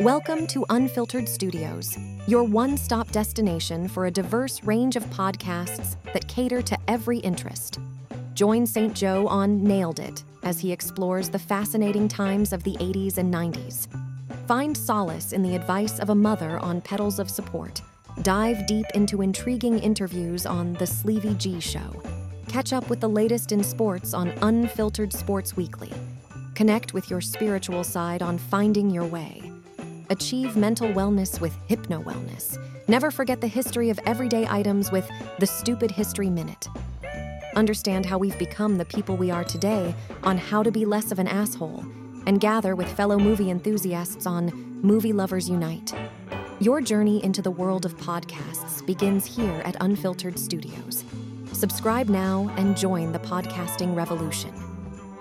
Welcome to Unfiltered Studios, your one stop destination for a diverse range of podcasts that cater to every interest. Join St. Joe on Nailed It as he explores the fascinating times of the 80s and 90s. Find solace in the advice of a mother on Petals of Support. Dive deep into intriguing interviews on The Sleevy G Show. Catch up with the latest in sports on Unfiltered Sports Weekly. Connect with your spiritual side on Finding Your Way. Achieve mental wellness with Hypno Wellness. Never forget the history of everyday items with the Stupid History Minute. Understand how we've become the people we are today on How to Be Less of an Asshole, and gather with fellow movie enthusiasts on Movie Lovers Unite. Your journey into the world of podcasts begins here at Unfiltered Studios. Subscribe now and join the podcasting revolution.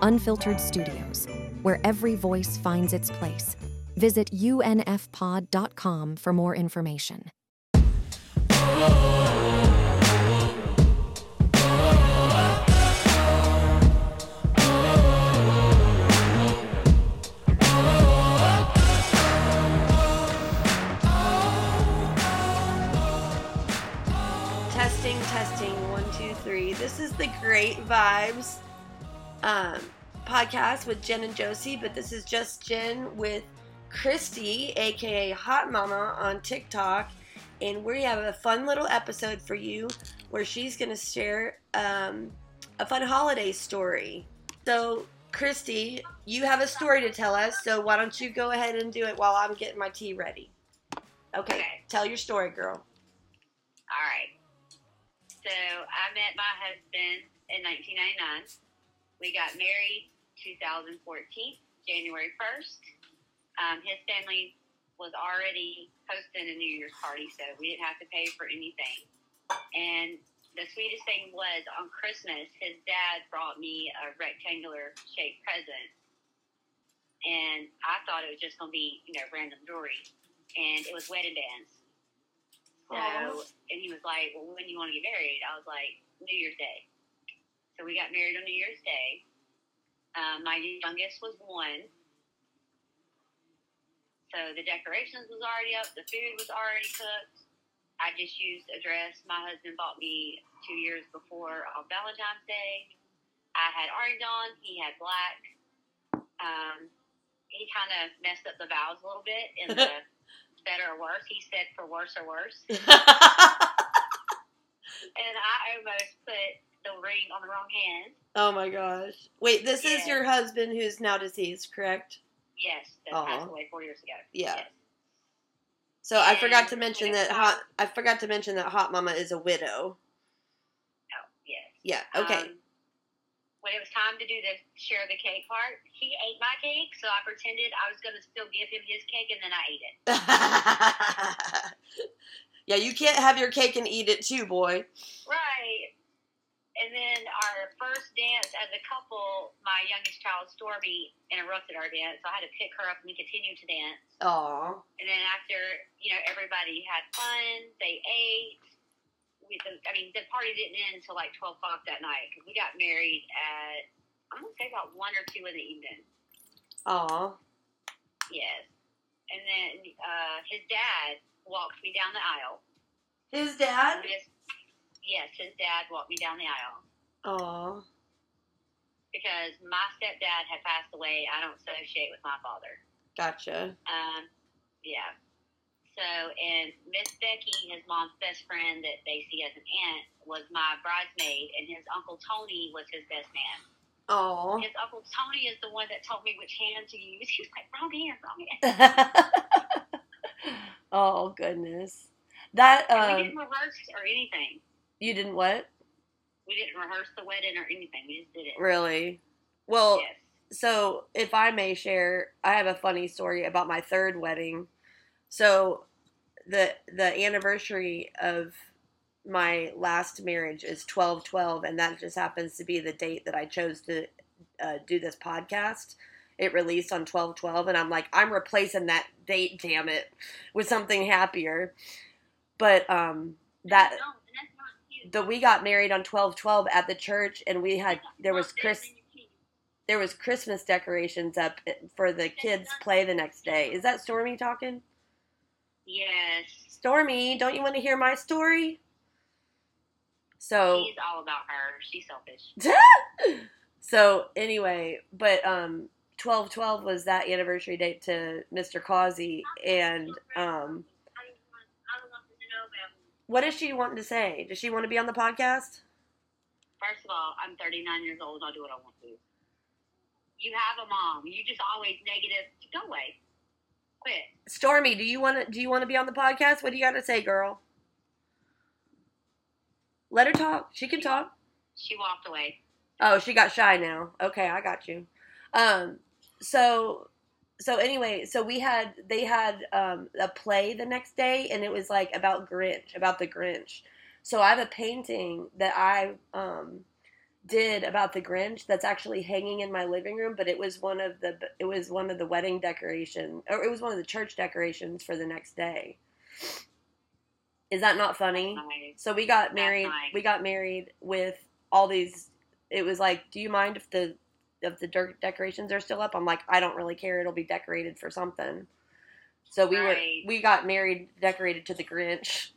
Unfiltered Studios, where every voice finds its place. Visit unfpod.com for more information. Testing, testing, one, two, three. This is the Great Vibes um, podcast with Jen and Josie, but this is just Jen with Christy, aka Hot Mama, on TikTok. And we have a fun little episode for you where she's going to share um, a fun holiday story. So, Christy, you have a story to tell us, so why don't you go ahead and do it while I'm getting my tea ready? Okay, Okay. tell your story, girl. All right. So I met my husband in 1999. We got married 2014, January 1st. Um, his family was already hosting a New Year's party, so we didn't have to pay for anything. And the sweetest thing was on Christmas, his dad brought me a rectangular shaped present. And I thought it was just going to be, you know, random jewelry. And it was wedding bands. So, and he was like, "Well, when do you want to get married?" I was like, "New Year's Day." So we got married on New Year's Day. Um, my youngest was one. So the decorations was already up, the food was already cooked. I just used a dress my husband bought me two years before on Valentine's Day. I had orange on, he had black. Um, he kind of messed up the vows a little bit in the better or worse. He said for worse or worse. And I almost put the ring on the wrong hand. oh my gosh. Wait, this is your husband who's now deceased, correct? Yes, that passed away four years ago. Yeah. Yes. So I forgot to mention that hot I forgot to mention that Hot Mama is a widow. Oh, yes. Yeah, okay. Um, when it was time to do the share the cake part, he ate my cake, so I pretended I was going to still give him his cake, and then I ate it. yeah, you can't have your cake and eat it too, boy. Right. And then our first dance as a couple, my youngest child, Stormy, interrupted our dance, so I had to pick her up and we continued to dance. Aw. And then after, you know, everybody had fun, they ate. We, the, I mean, the party didn't end until like 12 o'clock that night because we got married at, I'm going to say about 1 or 2 in the evening. Aw. Yes. And then uh, his dad walked me down the aisle. His dad? His, yes, his dad walked me down the aisle Oh. because my stepdad had passed away. I don't associate with my father. Gotcha. Um, yeah. So, and Miss Becky, his mom's best friend that they see as an aunt, was my bridesmaid, and his uncle Tony was his best man. Oh. His uncle Tony is the one that told me which hand to use. He was like, wrong hand, wrong hand. oh goodness. That And we um didn't rehearse or anything. You didn't what? We didn't rehearse the wedding or anything. We just did it. Really? Well, Yes. so if I may share, I have a funny story about my third wedding. So the the anniversary of my last marriage is twelve twelve, and that just happens to be the date that I chose to uh, do this podcast. It released on twelve twelve, and I'm like, I'm replacing that date, damn it, with something happier. But um, that No, that's not cute. The we got married on twelve twelve at the church, and we had there was Chris. better than your teeth. there was Christmas decorations up for the kids play the next day. Is that Stormy talking? Yes. Stormy, don't you want to hear my story? So She's all about her. She's selfish. so anyway, but um, twelve twelve was that anniversary date to Mr. Causey, and um, what is she wanting to say? Does she want to be on the podcast? First of all, I'm 39 years old. I'll do what I want to. You have a mom. You just always negative. Go away. Quit. Stormy, do you want to do you want to be on the podcast? What do you got to say, girl? Let her talk. She can talk. She walked away. Oh, she got shy now. Okay, I got you. Um, so so anyway, so we had they had um, a play the next day, and it was like about Grinch, about the Grinch. So I have a painting that I um, did about the Grinch that's actually hanging in my living room, but it was one of the it was one of the wedding decoration, or it was one of the church decorations for the next day. Is that not funny? Nice. So we got married. nice. We got married with all these. It was like, do you mind if the if the dirt decorations are still up? I'm like, I don't really care. It'll be decorated for something. So we were we got married decorated to the Grinch.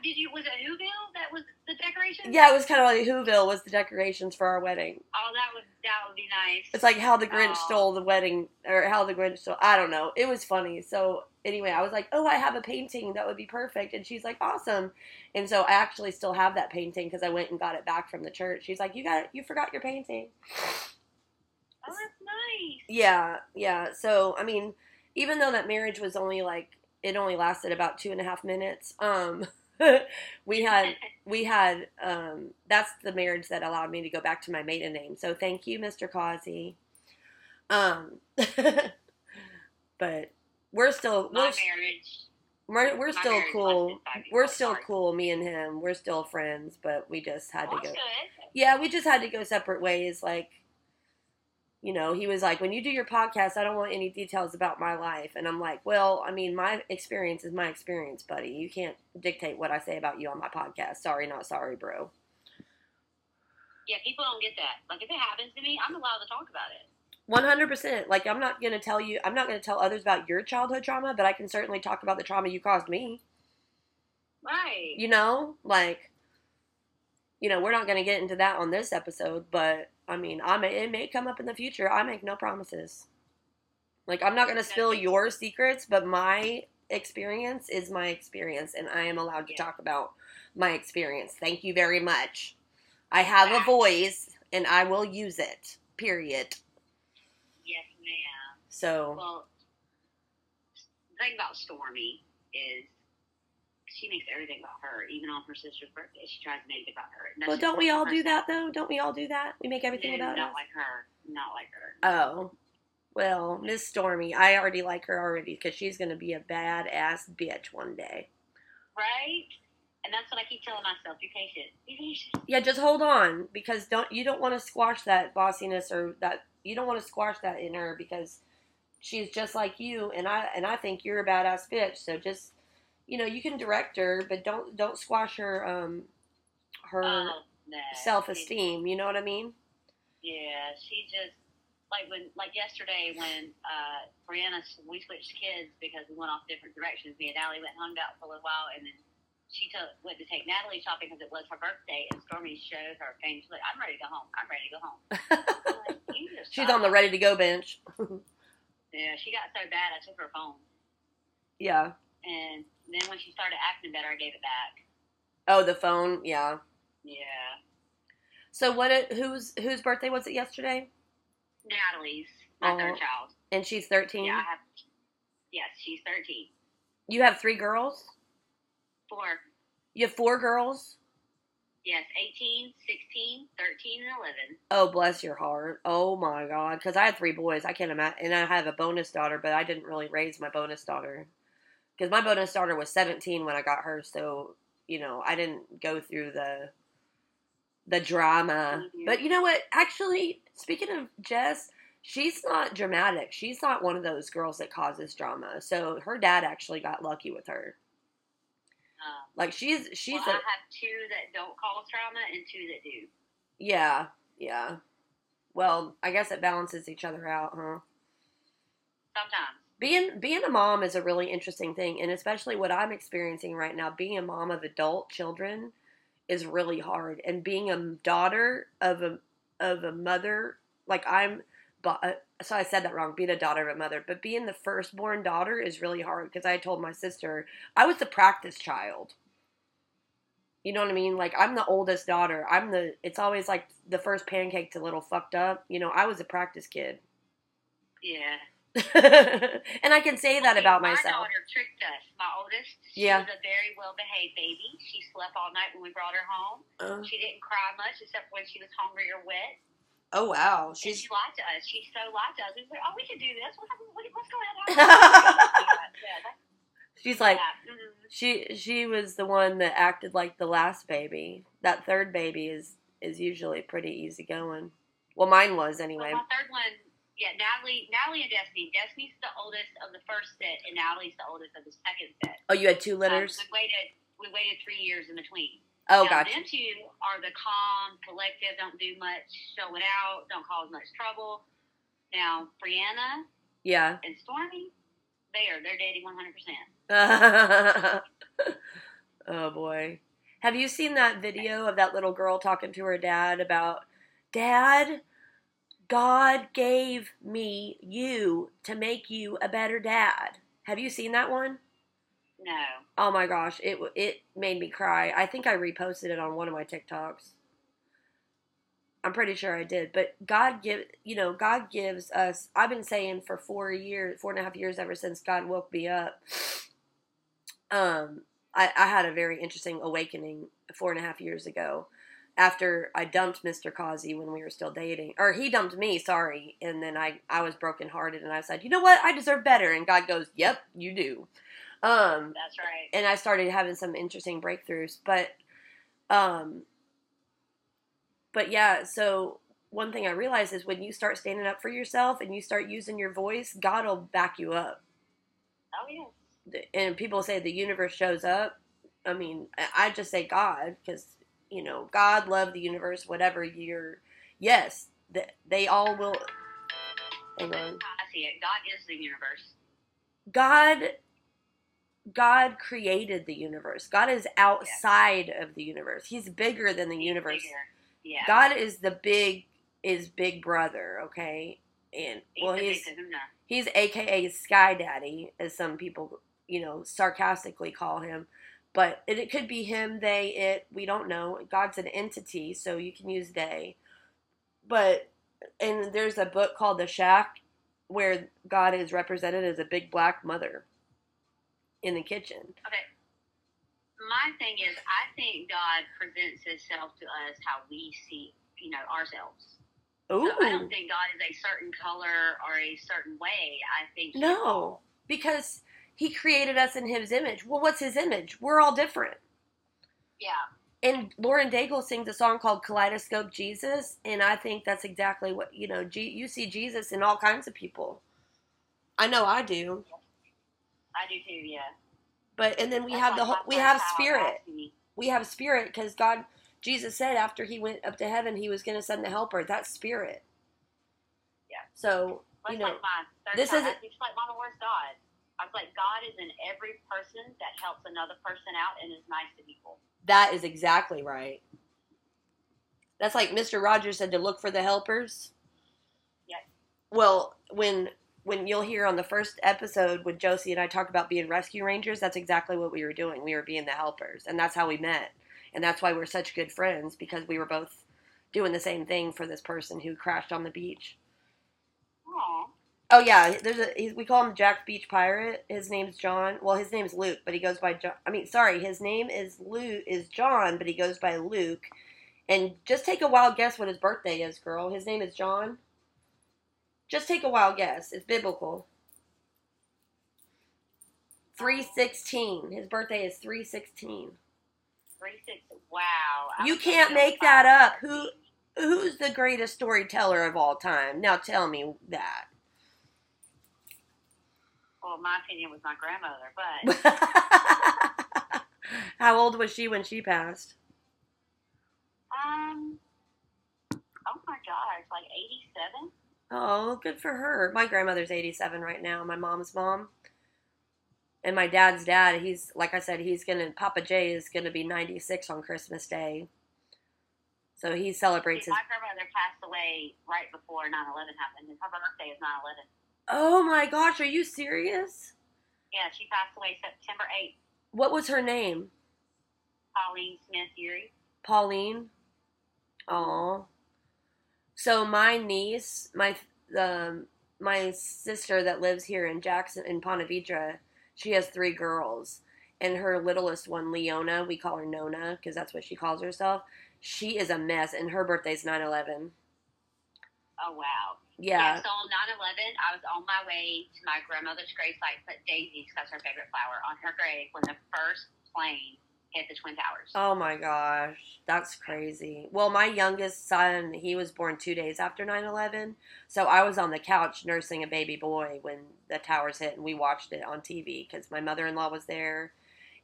Oh, did you, was it Whoville that was the decoration? Yeah, it was kind of like Whoville was the decorations for our wedding. Oh, that would, that would be nice. It's like how the Grinch Aw. stole the wedding, or how the Grinch stole. I don't know. It was funny. So anyway, I was like, "Oh, I have a painting that would be perfect," and she's like, "Awesome." And so I actually still have that painting because I went and got it back from the church. She's like, "You got, you forgot your painting." Oh, that's nice. Yeah, yeah. So I mean, even though that marriage was only like it only lasted about two and a half minutes, um, we had we had um, that's the marriage that allowed me to go back to my maiden name. So thank you, Mr. Causey. Um, but we're still My we're, marriage. we're, we're my still marriage cool. lasted five years. We're still Sorry. cool. Me and him, we're still friends, but we just had to go. good. Yeah, we just had to go separate ways. Like, you know, he was like, when you do your podcast, I don't want any details about my life. And I'm like, well, I mean, my experience is my experience, buddy. You can't dictate what I say about you on my podcast. Sorry, not sorry, bro. Yeah, people don't get that. Like, if it happens to me, I'm allowed to talk about it. 100%. Like, I'm not going to tell you, I'm not going to tell others about your childhood trauma, but I can certainly talk about the trauma you caused me. Right. You know, like, you know, we're not going to get into that on this episode, but I mean, I may it may come up in the future. I make no promises. Like, I'm not going to spill your secrets, but my experience is my experience, and I am allowed to Yeah. talk about my experience. Thank you very much. I have a voice, and I will use it. Period. Yes, ma'am. So, Well, the thing about Stormy is she makes everything about her. Even on her sister's birthday, she tries to make it about her. Well, don't we all do that though? Don't we all do that? We make everything No, about not us. like her. Not like her. Oh, well, Miss Stormy, I already like her already because she's gonna be a badass bitch one day. right? And that's what I keep telling myself. Be patient. Be patient. Yeah, just hold on because don't you don't want to squash that bossiness or that you don't want to squash that in her because she's just like you and I and I think you're a badass bitch. So just you know you can direct her, but don't don't squash her um her Oh, no. self esteem. You know what I mean? Yeah, she just like when like yesterday when uh Brianna we switched kids because we went off different directions. Me and Allie went and hung out for a little while, and then she took went to take Natalie shopping because it was her birthday. And Stormy showed her face. She's like, "I'm ready to go home. I'm ready to go home." Like, She's on the ready to go bench. Yeah, she got so bad. I took her phone, yeah. and then when she started acting better, I gave it back. Oh, the phone. Yeah. Yeah, So what? It, whose whose birthday was it yesterday? Natalie's my Oh. third child. And she's thirteen. Yeah, I have. Yes, she's thirteen. You have three girls. Four. You have four girls. Yes, 18, 16, 13, and 11. Oh, bless your heart. Oh my God. Because I had three boys. I can't imagine. And I have a bonus daughter, but I didn't really raise my bonus daughter. Because my bonus daughter was 17 when I got her. So, you know, I didn't go through the the drama. Mhm. But you know what? Actually, speaking of Jess, she's not dramatic. She's not one of those girls that causes drama. So her dad actually got lucky with her. Um, Like she's she's well, a I have two that don't cause trauma and two that do. Yeah, Yeah. Well, I guess it balances each other out, huh? Sometimes. Being being a mom is a really interesting thing, and especially what I'm experiencing right now, being a mom of adult children is really hard. And being a daughter of a of a mother, like I'm uh, so I said that wrong. Being a daughter of a mother, but being the firstborn daughter is really hard because I told my sister I was the practice child. You know what I mean? Like I'm the oldest daughter. I'm the. It's always like the first pancake's a little fucked up. You know, I was a practice kid, Yeah. and I can say that See, about my myself. daughter tricked us. My oldest, she Yeah. was a very well behaved baby. She slept all night when we brought her home. Uh, She didn't cry much except when she was hungry or wet. oh wow, And she's she lied to us. She so lied to us. We said, "Oh, we can do this. What, what, what's going on?" yeah, she's like yeah. mhm. she she was the one that acted like the last baby. That third baby is is usually pretty easygoing. Well, mine was anyway. Well, my third one, yeah, Natalie, Natalie and Destiny. Destiny's the oldest of the first set, and Natalie's the oldest of the second set. Oh, you had two Um, litters. we waited. We waited three years in between. Oh, now, gotcha. Them two are the calm, collective, don't do much, showing out, don't cause much trouble. Now, Brianna Yeah. and Stormy, they are they're dating one hundred percent. oh boy. Have you seen that video of that little girl talking to her dad about, Dad, God gave me you to make you a better dad? Have you seen that one? No, Oh my gosh, it it made me cry. I think I reposted it on one of my TikToks. I'm pretty sure I did. But God give you know God gives us. I've been saying for four years, four and a half years, ever since God woke me up. Um, I, I had a very interesting awakening four and a half years ago. After I dumped Mr. Causey when we were still dating, or he dumped me, sorry, and then I I was brokenhearted and I said, you know what, I deserve better, and God goes, yep, you do. Um, that's right. and I started having some interesting breakthroughs. But, um, but yeah. So one thing I realized is when you start standing up for yourself and you start using your voice, God will back you up. Oh yes. And people say the universe shows up. I mean, I just say God because you know God, love, the universe, whatever you're. Yes, th- they all will. Hang on. I see it. God is the universe. God God created the universe. God is outside of the universe. He's bigger than the He's universe. Yeah. God is the big is big brother, okay? And well he's he's aka Sky Daddy, as some people, you know, sarcastically call him. But it, it could be him, they, it, we don't know. God's an entity, so you can use they. But and there's a book called The Shack where God is represented as a big black mother in the kitchen. Okay. My thing is, I think God presents Himself to us how we see, you know, ourselves. Ooh. So I don't think God is a certain color or a certain way. I think No, because he created us in his image. Well, what's his image? We're all different. Yeah. And Lauren Daigle sings a song called Kaleidoscope Jesus, and I think that's exactly what you know. G- you see Jesus in all kinds of people. I know I do, I do too. Yeah. but and then we That's have the whole, we have spirit. We have spirit because God, Jesus said after he went up to heaven, he was going to send the helper. That's spirit. Yeah. So That's you know, like this isn't- It's like, Mama, where's God? I was like, God is in every person that helps another person out and is nice to people. that is exactly right. That's like Mr. Rogers said to look for the helpers. Yes. Well, when when you'll hear on the first episode when Josie and I talked about being rescue rangers, that's exactly what we were doing. We were being the helpers, and that's how we met, and that's why we're such good friends because we were both doing the same thing for this person who crashed on the beach. Aw. Oh yeah, there's a he's, we call him Jack Beach Pirate. His name's John. Well, his name's Luke, but he goes by John. I mean, sorry, his name is Luke is John, but he goes by Luke. And just take a wild guess what his birthday is, girl. His name is John. Just take a wild guess. It's biblical. Three sixteen. His birthday is three sixteen. Three six. Wow. I You can't make that up. Who who's the greatest storyteller of all time? Now tell me that. Well, my opinion was my grandmother, but How old was she when she passed? um, oh my gosh, like 87. Oh, good for her. My grandmother's 87 right now, my mom's mom. And my dad's dad, he's, like I said, he's going to, Papa Jay is going to be 96 on Christmas Day. So he celebrates See, his. my grandmother passed away right before 9/11 happened, and her birthday is 9/11. Oh my gosh, are you serious? Yeah, she passed away September 8th. What was her name? Pauline Smith Urey. Pauline. Oh. So my niece, my um, my sister that lives here in Jackson in Ponte Vedra, she has three girls, and her littlest one, Leona, we call her Nona because that's what she calls herself. She is a mess, and her birthday's 9-11. Oh wow. Yeah. So on 9/11, I was on my way to my grandmother's grave site, put daisies, that's her favorite flower, on her grave when the first plane hit the Twin Towers. Oh my gosh, that's crazy. Well, my youngest son, he was born two days after 9 11. So I was on the couch nursing a baby boy when the towers hit, and we watched it on TV because my mother in law was there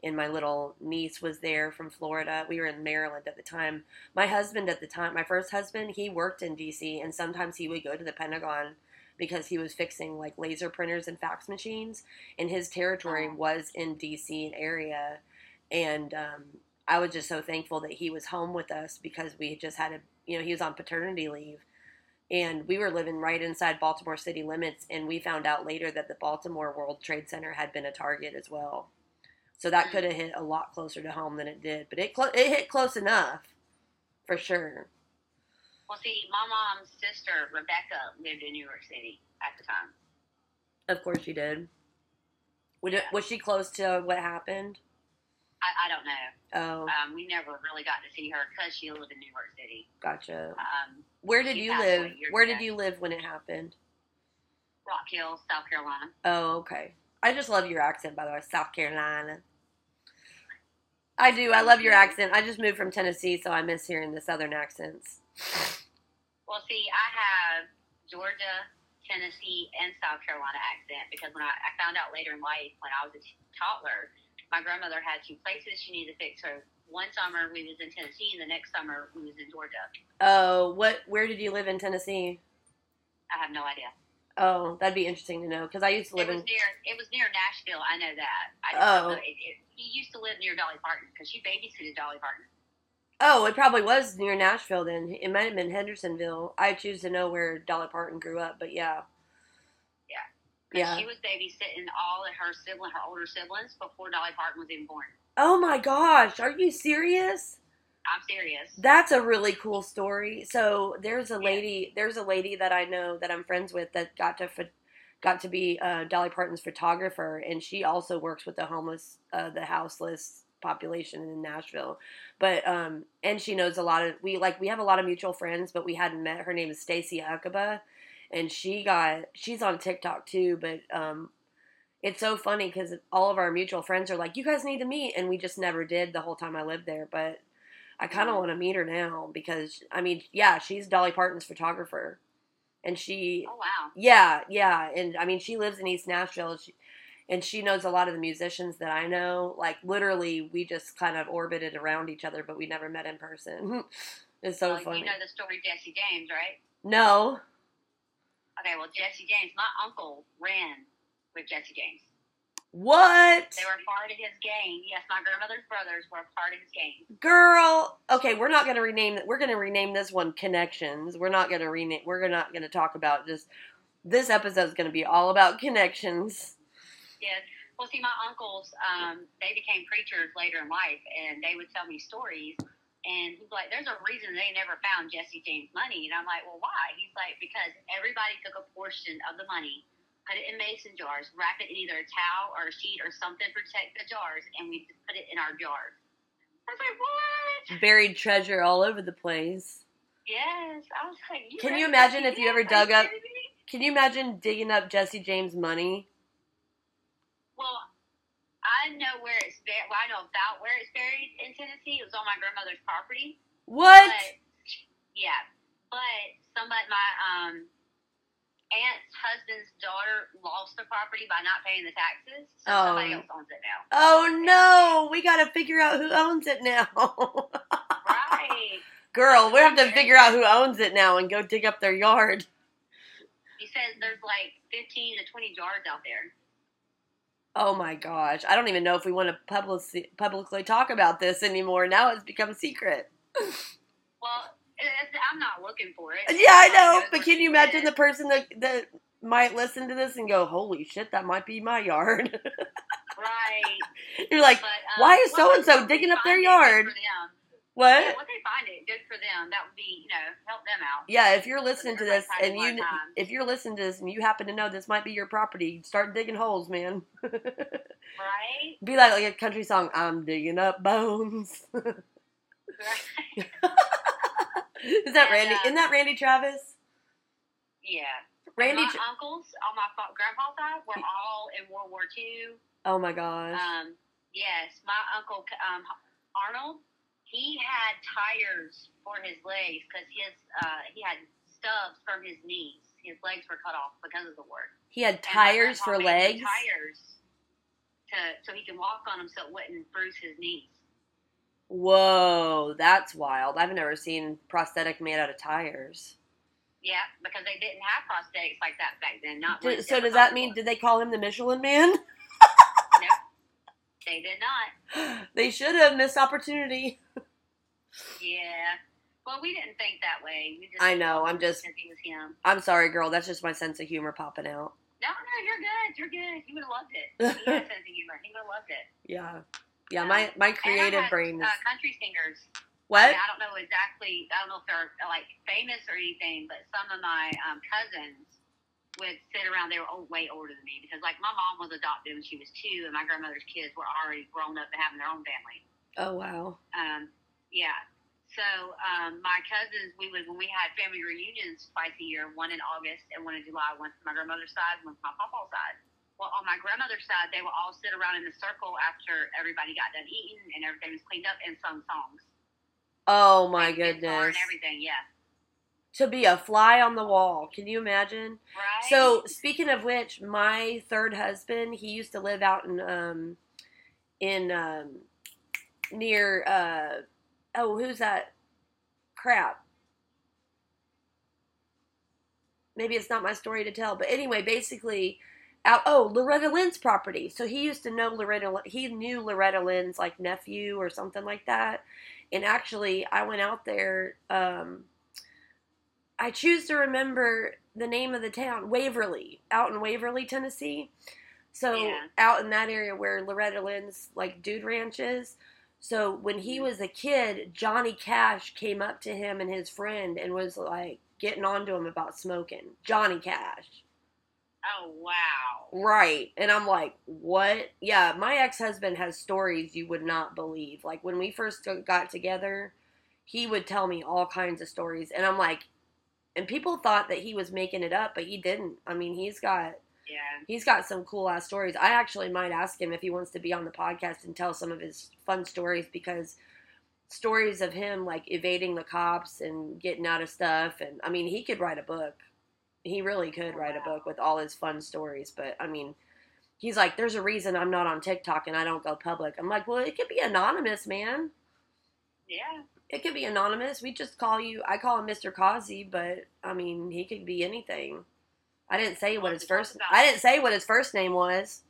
and my little niece was there from Florida. We were in Maryland at the time. My husband at the time, my first husband, he worked in DC, and sometimes he would go to the Pentagon because he was fixing like laser printers and fax machines, and his territory was in DC area and um, I was just so thankful that he was home with us because we had just had a you know he was on paternity leave and we were living right inside Baltimore city limits and we found out later that the Baltimore World Trade Center had been a target as well so that could have hit a lot closer to home than it did but it clo- it hit close enough for sure Well, see, my mom's sister Rebecca lived in New York City at the time. of course she did Would it, was she close to what happened I, I don't know. oh Um, we never really got to see her because she lived in New York City. gotcha Um, where did you live where ago. did you live when it happened Rock Hill, South Carolina. Oh, okay. I just love your accent, by the way. South Carolina. I do. I love your accent. I just moved from Tennessee, so I miss hearing the southern accents. Well, see, I have Georgia, Tennessee, and South Carolina accent because when I, I found out later in life when I was a t- toddler, my grandmother had two places she needed to fix her. One summer we was in Tennessee, and the next summer we was in Georgia. Oh, what? Where did you live in Tennessee? I have no idea. Oh, that'd be interesting to know because I used to live It was in. near. It was near Nashville. I know that. I Oh. know. It, it, he used to live near Dolly Parton because she babysitted Dolly Parton. Oh, it probably was near Nashville. Then it might have been Hendersonville. I choose to know where Dolly Parton grew up, but yeah. Yeah. Yeah. She was babysitting all of her sibling, her older siblings, before Dolly Parton was even born. Oh my gosh, are you serious? I'm serious. That's a really cool story. So there's a Yeah. lady, there's a lady that I know that I'm friends with that got to got to be uh, Dolly Parton's photographer, and she also works with the homeless, uh, the houseless population in Nashville. But um, and she knows a lot of we like we have a lot of mutual friends, but we hadn't met. Her name is Stacy Akaba, and she got she's on TikTok too. But um, it's so funny because all of our mutual friends are like, "You guys need to meet," and we just never did the whole time I lived there. But I kind of want to meet her now because I mean, yeah, she's Dolly Parton's photographer, and she, Oh wow. yeah, yeah, and I mean, she lives in East Nashville, she, and she knows a lot of the musicians that I know. Like literally, we just kind of orbited around each other, but we never met in person. it's so well, funny. You know the story Jesse James, right? no, Okay, well Jesse James, my uncle ran with Jesse James. What They were part of his gang. Yes, my grandmother's brothers were part of his gang. girl? Okay, we're not gonna rename that. We're gonna rename this one Connections. We're not gonna rename. We're not gonna talk about just. This episode is gonna be all about connections. Yes. Well, see, my uncles, um, they became preachers later in life, and they would tell me stories. And he's like, "There's a reason they never found Jesse James' money." And I'm like, "Well, why?" He's like, "Because everybody took a portion of the money, put it in mason jars, wrap it in either a towel or a sheet or something to protect the jars, and we just put it in our jars." I was like, "What?" Buried treasure all over the place. Yes, I was like, Can you imagine if you ever dug up- Can you imagine digging up Jesse James' money? Well, I know where it's buried. Well, I know about where it's buried in Tennessee. It was on my grandmother's property. What? But yeah, but somebody, my um aunt's husband's daughter lost the property by not paying the taxes, so Oh. somebody else owns it now. Oh no, we gotta figure out who owns it now. Right? Girl, we have to figure out who owns it now and go dig up their yard. He says there's like 15 to 20 jars out there. Oh my gosh. I don't even know if we want to public- publicly talk about this anymore. Now it's become secret. Well, I'm not looking for it. Yeah, I know. But can you imagine the person that, that might listen to this and go, holy shit, that might be my yard? Right. You're like, But, um, why is so-and-so digging up their yard? What? Yeah, they find it, good for them. That would be, you know, help them out. Yeah, if you're listening to this and you time. if you're listening to this and you happen to know this might be your property, start digging holes, man. Right? be like like a country song, I'm digging up bones. Right. Is that And, Randy? uh, Isn't that Randy Travis? yeah. Randy. my Tra- uncles on my fa- grandpa's side were all in World War II. oh my gosh. Um, yes, my uncle um, Arnold, he had tires for his legs because his uh, he had stubs from his knees. His legs were cut off because of the war. he had tires for legs. Tires to so he can walk on them so it wouldn't bruise his knees. Whoa, that's wild. I've never seen prosthetic made out of tires. Yeah, because they didn't have prosthetics like that back then. Not Did- so does that mean did they call him the Michelin Man? No, they did not? they should have missed opportunity. Yeah. Well, we didn't think that way. We just I know, I'm just- because was him. I'm sorry, girl. That's just my sense of humor popping out. No, no, you're good. You're good. He would have loved it. He had a sense of humor. He would have loved it. Yeah, yeah. My my I creative had, brain is Uh, country singers. I, what? mean, I don't know exactly. I don't know if they're like famous or anything, but some of my um, cousins would sit around. They were old, way older than me because, like, my mom was adopted when she was two, and my grandmother's kids were already grown up and having their own family. Oh wow. Um, yeah. So um, my cousins, we would when we had family reunions twice a year, one in August and one in July, one from my grandmother's side, one from my papa's side. Well, on my grandmother's side, they would all sit around in a circle after everybody got done eating and everything was cleaned up and sung songs. Oh my goodness. And everything, yeah. To be a fly on the wall. Can you imagine? Right. So speaking of which, my third husband, he used to live out in um in um near uh oh who's that crap. Maybe it's not my story to tell, but anyway, basically out oh Loretta Lynn's property. So he used to know Loretta he knew Loretta Lynn's like nephew or something like that. And actually I went out there um I choose to remember the name of the town, Waverly, out in Waverly, Tennessee. So Yeah. out in that area where Loretta Lynn's like dude ranch is. So when he was a kid, Johnny Cash came up to him and his friend and was like getting on to him about smoking. Johnny Cash. Oh wow. Right. And I'm like, what? Yeah, my ex husband has stories you would not believe. Like when we first got together, he would tell me all kinds of stories. And I'm like, and people thought that he was making it up, but he didn't. I mean, he's got Yeah. he's got some cool ass stories. I actually might ask him if he wants to be on the podcast and tell some of his fun stories because stories of him like evading the cops and getting out of stuff and I mean he could write a book. He really could write a book with all his fun stories, but I mean he's like there's a reason I'm not on TikTok and I don't go public. I'm like, "Well, it could be anonymous, man. Yeah. It could be anonymous. We just call you I call him Mr. Causey, but I mean, he could be anything. I didn't say what his first I didn't say what his first name was.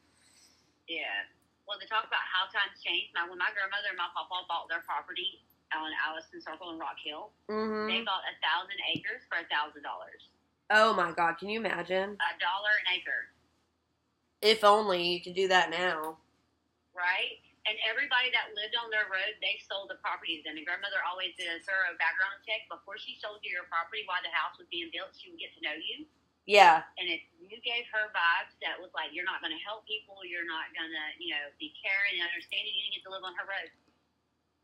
Yeah. Well, to talk about how times change, now when my grandmother and my papa bought their property on Allison Circle in Rock Hill, hmm they bought a thousand acres for a thousand dollars. Oh my God! Can you imagine? A dollar an acre, If only you could do that now. right? And everybody that lived on their road, they sold the properties. And the grandmother always did a thorough background check before she sold you your property while the house was being built. She would get to know you. Yeah, And if you gave her vibes that was like you're not going to help people, you're not going to, you know, be caring and understanding, you didn't get to live on her road.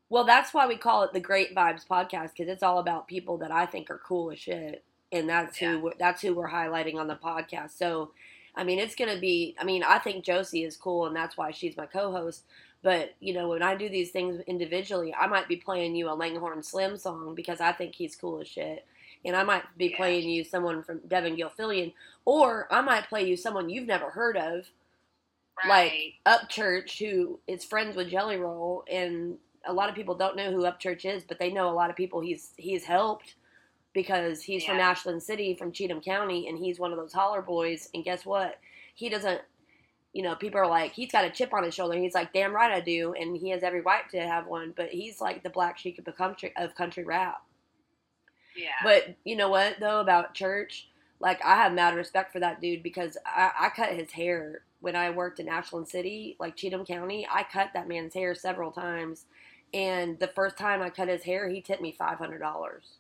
Well, that's why we call it the Great Vibes Podcast because it's all about people that I think are cool as shit, and that's who that's who we're highlighting on the podcast. So, I mean, it's gonna be. I mean, I think Josie is cool, and that's why she's my co-host. But you know, when I do these things individually, I might be playing you a Langhorne Slim song because I think he's cool as shit, and I might be Yeah. playing you someone from Devon Gilfillian, or I might play you someone you've never heard of, Right. like Upchurch, who is friends with Jelly Roll, and a lot of people don't know who Upchurch is, but they know a lot of people he's he's helped because he's from Ashland City, from Cheatham County, and he's one of those holler boys. And guess what? He doesn't. You know, people are like, he's got a chip on his shoulder. He's like, damn right I do, and he has every right to have one. But he's like the black sheep of the country of country rap. Yeah. But you know what though about church? Like I have mad respect for that dude because I, I cut his hair when I worked in Ashland City, like Cheatham County. I cut that man's hair several times, and the first time I cut his hair, he tipped me five hundred dollars.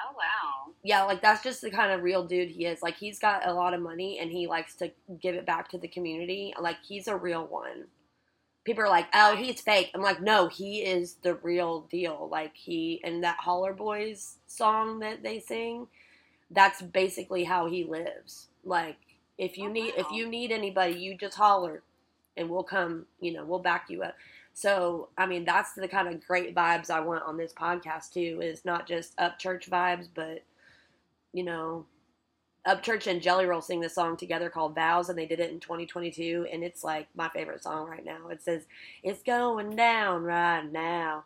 Oh wow. Yeah, like that's just the kind of real dude he is. Like he's got a lot of money and he likes to give it back to the community. Like he's a real one. People are like, "Oh, he's fake." I'm like, "No, he is the real deal." Like he and that Holler Boys song that they sing, that's basically how he lives. Like if you Oh, need if you need anybody, you just holler and we'll come, you know, we'll back you up. So, I mean, that's the kind of great vibes I want on this podcast too. Is not just Upchurch vibes, but you know, Upchurch and Jelly Roll sing this song together called Vows, and they did it in 2022, and it's like my favorite song right now. It says, "It's going down right now."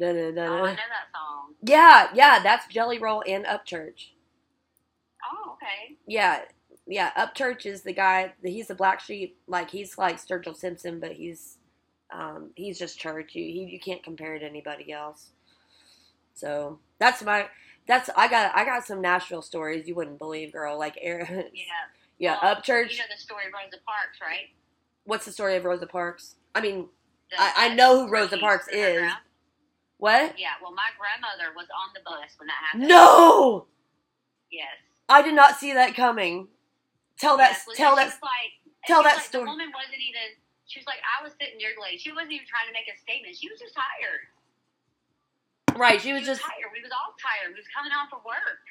Da, da, da, Oh, I know that song. Yeah, yeah, that's Jelly Roll and Upchurch. Oh, okay. Yeah, yeah. Upchurch is the guy. He's the black sheep. Like he's like Sturgill Simpson, but he's um, he's just church. You he, you can't compare it to anybody else. So that's my that's I got I got some Nashville stories you wouldn't believe, girl. Like Aaron, Yeah. yeah, Well, Upchurch. You know the story of Rosa Parks, right? What's the story of Rosa Parks? I mean, The I- I know who Rosa Parks is. what? Yeah. Well, my grandmother was on the bus when that happened. No, Yes. I did not see that coming. Tell that Yes, well, tell that like, tell that like, story. The woman wasn't even. She was like, I was sitting near the lady. She wasn't even trying to make a statement. She was just tired. right. She She was was just tired. We was all tired. We was coming home from work.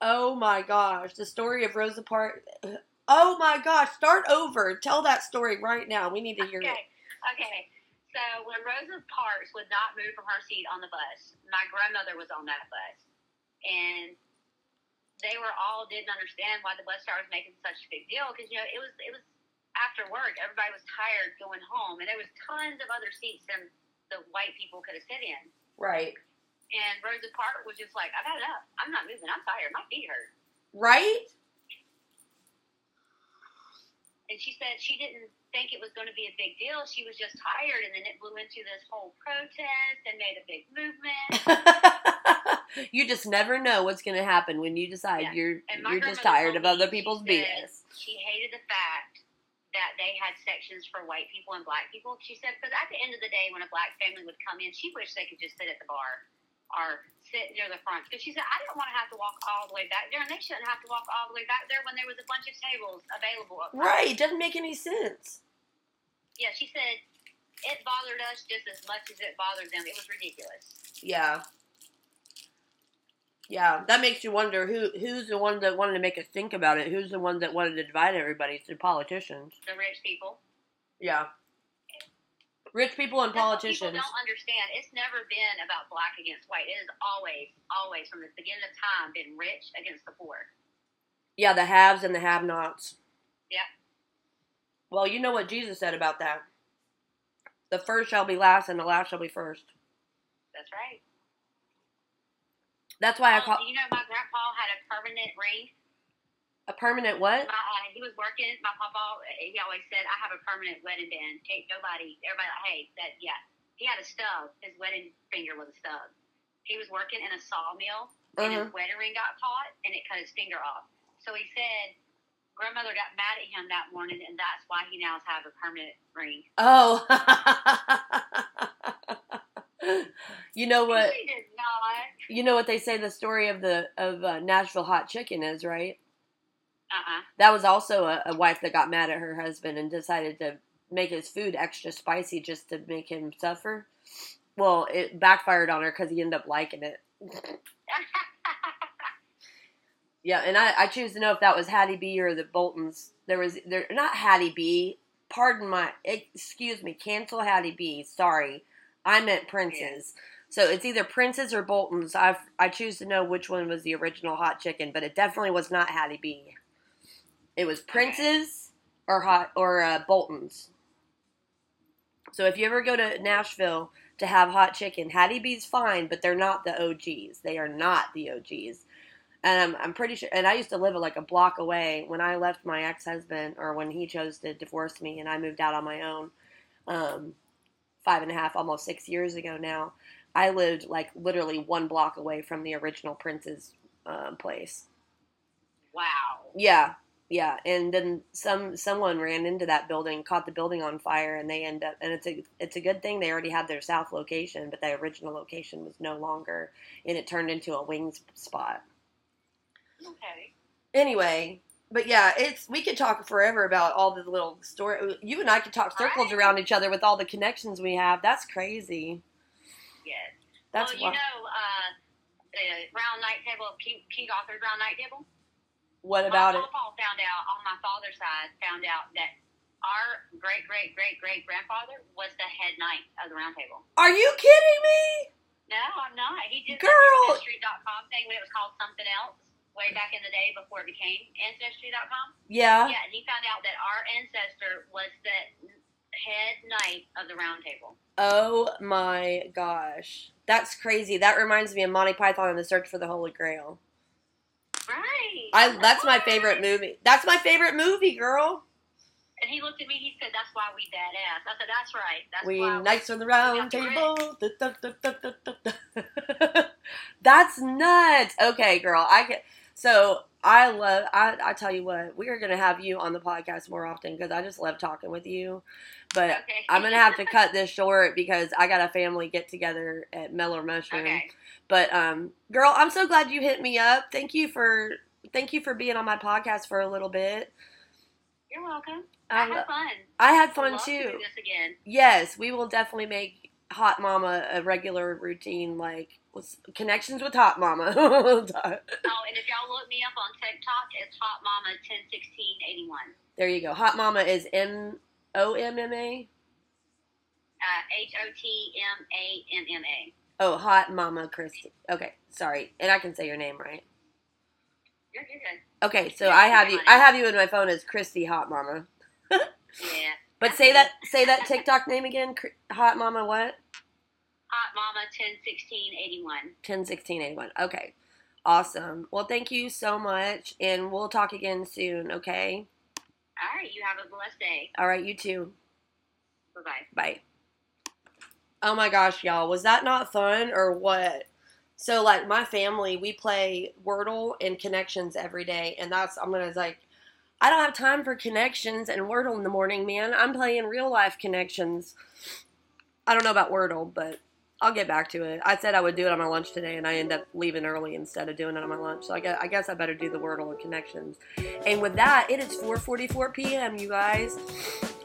Oh my gosh, the story of Rosa Parks. Oh my gosh, start over. Tell that story right now. We need to hear Okay. it. Okay. So when Rosa Parks would not move from her seat on the bus, my grandmother was on that bus, and they were all didn't understand why the bus driver was making such a big deal because you know it was it was after work, everybody was tired going home, and there was tons of other seats than the white people could have sit in. Right. And Rosa Parks was just like, I've had enough. I'm not moving. I'm tired. My feet hurt. Right? And she said she didn't think it was going to be a big deal. She was just tired, and then it blew into this whole protest and made a big movement. you just never know what's going to happen when you decide Yeah. you're you're just tired of other people's BS. She hated the fact that they had sections for white people and black people. She said, because at the end of the day, when a black family would come in, she wished they could just sit at the bar or sit near the front. Because she said, I don't want to have to walk all the way back there, and they shouldn't have to walk all the way back there when there was a bunch of tables available. Up front." Right, doesn't make any sense. Yeah, she said it bothered us just as much as it bothered them. It was ridiculous. Yeah. Yeah, that makes you wonder who who's the one that wanted to make us think about it. Who's the one that wanted to divide everybody? It's the politicians. The rich people. Yeah. Rich people and That's politicians. People don't understand. It's never been about black against white. It has always, always, from the beginning of time, been rich against the poor. Yeah, the haves and the have-nots. Yeah. Well, you know what Jesus said about that. The first shall be last, and the last shall be first. That's right. That's why I Oh, call you know my grandpa had a permanent ring? a permanent what? My, uh, he was working. My papa, he always said, "I have a permanent wedding band." Can't nobody, everybody, like, hey, that yeah. He had a stub. His wedding finger was a stub. He was working in a sawmill, and Uh-huh. his wedding ring got caught, and it cut his finger off. So he said, grandmother got mad at him that morning, and that's why he now has a permanent ring. Oh. you know what? Did not. You know what they say the story of the of uh, Nashville hot chicken is, right? Uh-uh. That was also a, a wife that got mad at her husband and decided to make his food extra spicy just to make him suffer. Well, it backfired on her because he ended up liking it. Yeah, and I, I choose to know if that was Hattie B or the Boltons. There was there not Hattie B. Pardon my excuse me. Cancel Hattie B. Sorry, I meant Prince's. So it's either Prince's or Bolton's. I I choose to know which one was the original hot chicken, but it definitely was not Hattie B. It was Prince's or hot or uh, Bolton's. So if you ever go to Nashville to have hot chicken, Hattie B's fine, but they're not the OGs. They are not the OGs. And I'm, I'm pretty sure, and I used to live like a block away when I left my ex husband, or when he chose to divorce me and I moved out on my own, um, five and a half, almost six years ago now. I lived like literally one block away from the original Prince's um, place. Wow. Yeah, yeah, and then some someone ran into that building, caught the building on fire, and they end up. And it's a it's a good thing they already had their south location, but the original location was no longer, and it turned into a wings spot. Okay. Anyway, but yeah, it's we could talk forever about all the little story. You and I could talk circles Right. around each other with all the connections we have. That's crazy. Yes. That's well, you why- know, uh, the round night table, King, King Arthur's round night table. What about my it? papa found out on my father's side found out that our great great great great grandfather was the head knight of the round table. Are you kidding me? No, I'm not. He did Girl! the Ancestry.com thing when it was called something else way back in the day before it became Ancestry.com. Yeah. Yeah, and he found out that our ancestor was the head knight of the round table. Oh my gosh. That's crazy. That reminds me of Monty Python and the Search for the Holy Grail. Right. I that's my favorite movie. That's my favorite movie, girl. And he looked at me. He said, "That's why we badass." I said, "That's right. That's We why." knights on the round table. Da, da, da. That's nuts. Okay, girl. I get so I love. I I tell you what, we are gonna have you on the podcast more often because I just love talking with you. But Okay. I'm gonna have to cut this short because I got a family get together at Mellow Mushroom. Okay. But um, girl, I'm so glad you hit me up. Thank you for thank you for being on my podcast for a little bit. You're welcome. I, had fun. I had fun To too. again. Yes, we will definitely make Hot Mamma a regular routine, like with connections with Hot Mamma. Oh, and if y'all look me up on TikTok, it's Hot Mamma ten sixteen eighty one. there you go. Hot Mamma is M O M M A. Uh, H O T M A M M A. Oh, Hot Mamma Christy. Okay, sorry, and I can say your name right. You're you're good. Okay, so I have you. I have you in my phone as Christy Hot Mamma. Yeah. But say that say that TikTok name again. Hot Mamma what? Hot Mamma ten sixteen eighty one. Ten sixteen eighty one. Okay, awesome. Well, thank you so much, and we'll talk again soon. Okay. All right. You have a blessed day. All right, you too. Bye bye. Bye. Oh my gosh, y'all, was that not fun or what? So like my family, we play Wordle and connections every day, and that's I'm gonna like I don't have time for connections and Wordle in the morning, man. I'm playing real life connections. I don't know about Wordle, but I'll get back to it. I said I would do it on my lunch today, and I end up leaving early instead of doing it on my lunch. So I guess I, guess I better do the Wordle and connections. And with that, it is 4:44 p.m. You guys.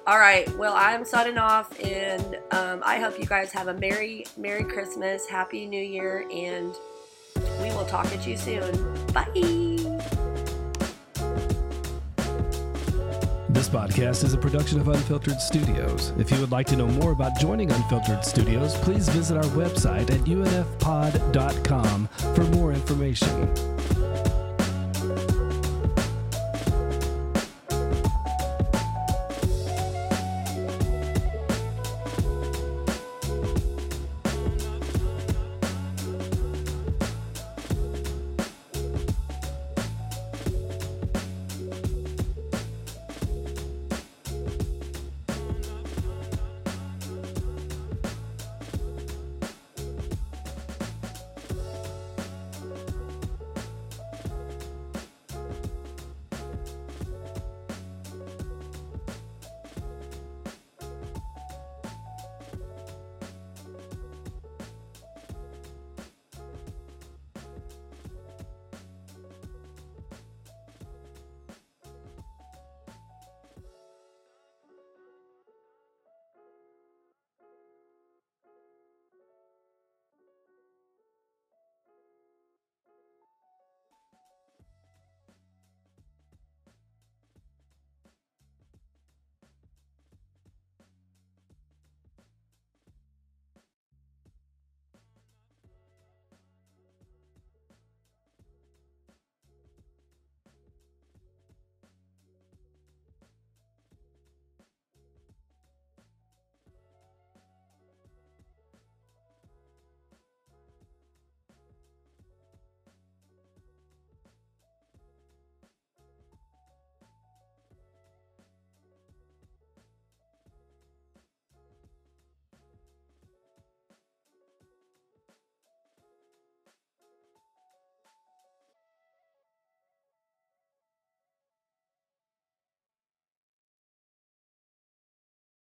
All right. Well, I'm signing off, and um, I hope you guys have a merry, merry Christmas, happy New Year, and we will talk at you soon. Bye. This podcast is a production of Unfiltered Studios. If you would like to know more about joining Unfiltered Studios, please visit our website at unfpod.com for more information.